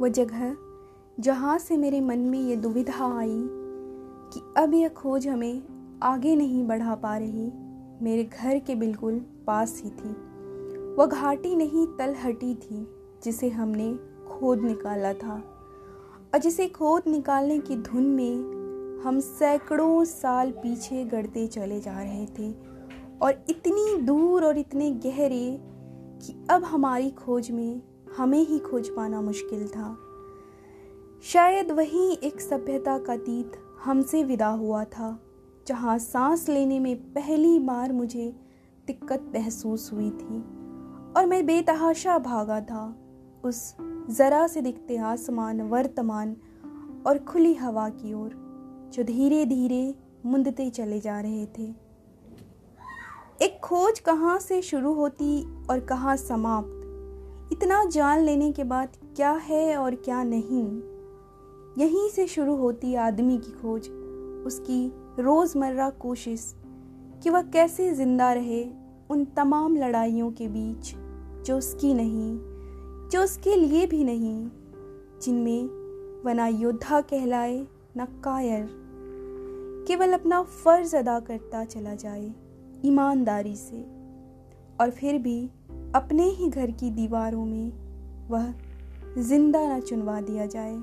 वो जगह जहाँ से मेरे मन में ये दुविधा आई कि अब यह खोज हमें आगे नहीं बढ़ा पा रही, मेरे घर के बिल्कुल पास ही थी। वह घाटी नहीं तलहटी थी, जिसे हमने खोद निकाला था। और जिसे खोद निकालने की धुन में हम सैकड़ों साल पीछे गढ़ते चले जा रहे थे और इतनी दूर और इतने गहरे कि अब हमारी खोज में हमें ही खोज पाना मुश्किल था। शायद वही एक सभ्यता का तीत हमसे विदा हुआ था, जहाँ सांस लेने में पहली बार मुझे दिक्कत महसूस हुई थी और मैं बेतहाशा भागा था उस ज़रा से दिखते आसमान, वर्तमान और खुली हवा की ओर, जो धीरे धीरे मुंदते चले जा रहे थे। एक खोज कहाँ से शुरू होती और कहाँ समाप्त? इतना जान लेने के बाद क्या है और क्या नहीं? यहीं से शुरू होती आदमी की खोज, उसकी रोज़मर्रा कोशिश कि वह कैसे ज़िंदा रहे उन तमाम लड़ाइयों के बीच, जो उसकी नहीं, जो उसके लिए भी नहीं, जिनमें वह ना योद्धा कहलाए, न कायर। केवल अपना फ़र्ज़ अदा करता चला जाए, ईमानदारी से। और फिर भी अपने ही घर की दीवारों में वह ज़िंदा न चुनवा दिया जाए।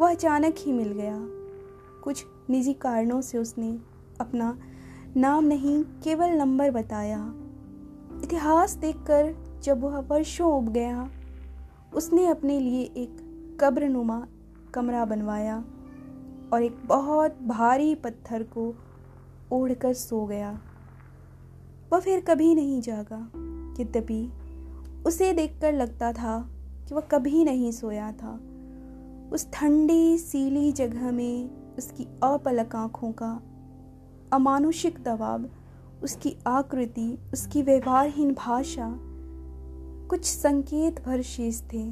वह अचानक ही मिल गया। कुछ निजी कारणों से उसने अपना नाम नहीं, केवल नंबर बताया। इतिहास देखकर जब वह वर्षों उब गया, उसने अपने लिए एक कब्रनुमा कमरा बनवाया और एक बहुत भारी पत्थर को ओढ़कर सो गया। वह फिर कभी नहीं जागा। यद्यपि उसे देखकर लगता था कि वह कभी नहीं सोया था। उस ठंडी, सीली जगह में उसकी अपलक आँखों का अमानुषिक दबाव, उसकी आकृति, उसकी व्यवहारहीन भाषा, कुछ संकेत भर शेष थे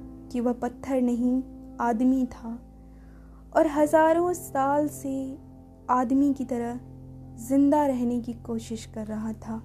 कि वह पत्थर नहीं, आदमी था और हज़ारों साल से आदमी की तरह ज़िंदा रहने की कोशिश कर रहा था।